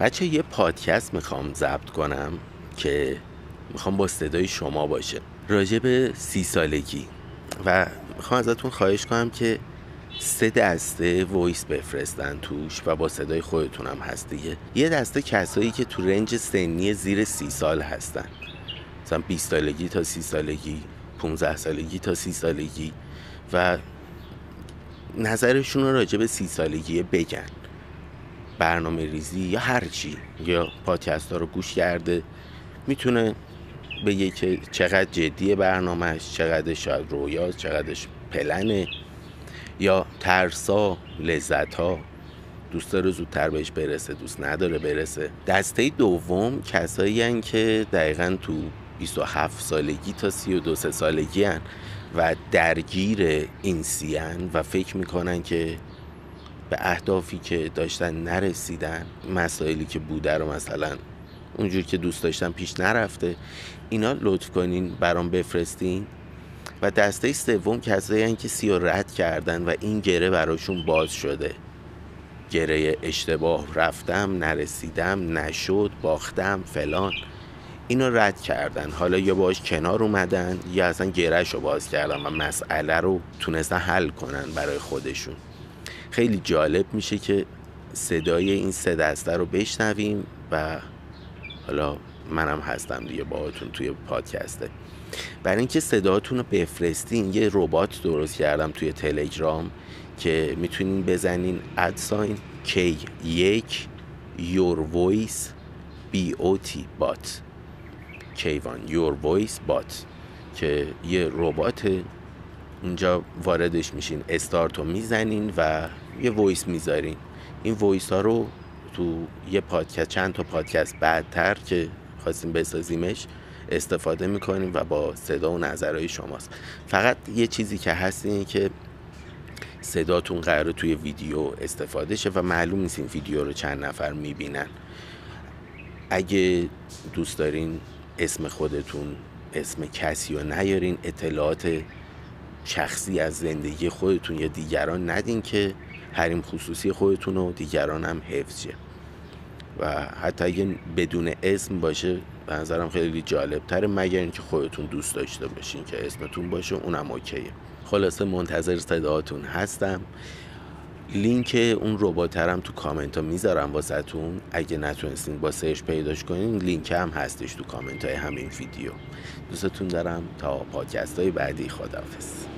بچه‌ها یه پادکست می‌خوام ضبط کنم که می‌خوام با صدای شما باشه. راجع به سی سالگی. و می‌خوام ازتون خواهش کنم که سه دسته voice بفرستن توش و با صدای خودتونم هست دیگه. یه دسته کسایی که تو range سنی زیر سی سال هستن. مثلا 20 سالگی تا سی سالگی 15 سالگی تا سی سالگی. و نظرشون راجع به سی سالگی بگن. برنامه ریزی یا هر چی یا پادکست ها رو گوش کرده می‌تونه بگه که چقدر جدی برنامهش چقدر شاید رویاست چقدرش پلنه یا ترسا لذت ها دوست داره زودتر بهش برسه دوست نداره برسه. دسته دوم کسایی هن که دقیقا تو 27 سالگی تا 32 سالگی هن و درگیر این سیان و فکر می‌کنن که به اهدافی که داشتن نرسیدن مسائلی که بوده رو مثلا اونجور که دوست داشتن پیش نرفته اینا لطف کنین برام بفرستین. و دسته سوم کسایی که سی رد کردن و این گره براشون باز شده. گره اشتباه رفتم نرسیدم نشد باختم فلان. اینو رد کردن. حالا یا باش کنار اومدن یا اصلا گرهش رو باز کردن و مسئله رو تونستن حل کنن برای خودشون. خیلی جالب میشه که صدای این سه دسته رو بشنویم و حالا منم هستم دیگه باهاتون توی پادکسته. برای اینکه صداتون رو بفرستین یه ربات درست کردم توی تلگرام که می‌تونین بزنین ادساین کی یک your voice b o t bot کیوان your voice bot که یه ربات اونجا واردش میشین. استارت می‌زنین و یه voice می‌ذارین. این voice ها رو تو یه پادکست چند تا پادکست بعدتر که خواستیم بسازیمش استفاده می‌کنیم و با صدا و نظرهای شماست. فقط یه چیزی که هست اینه که صداتون قرار توی ویدیو استفاده شه و معلوم نیست این ویدیو رو چند نفر می‌بینن. اگه دوست دارین اسم خودتون اسم کسی رو نیارین اطلاعات شخصی از زندگی خودتون یا دیگران ندین که حریم خصوصی خودتون و دیگران هم حفظ شه و حتی اگه بدون اسم باشه به نظرم خیلی جالب تره مگر اینکه خودتون دوست داشته باشین که اسمتون باشه اونم اوکیه. خلاصه منتظر صداتون هستم. لینک اون رباترم تو کامنت ها می‌ذارم واسهتون. اگه نتونستین با پیداش کنین لینک هم هستش تو کامنت های همین ویدیو. دوستتون دارم. تا پادکست های بعدی خداحافظ.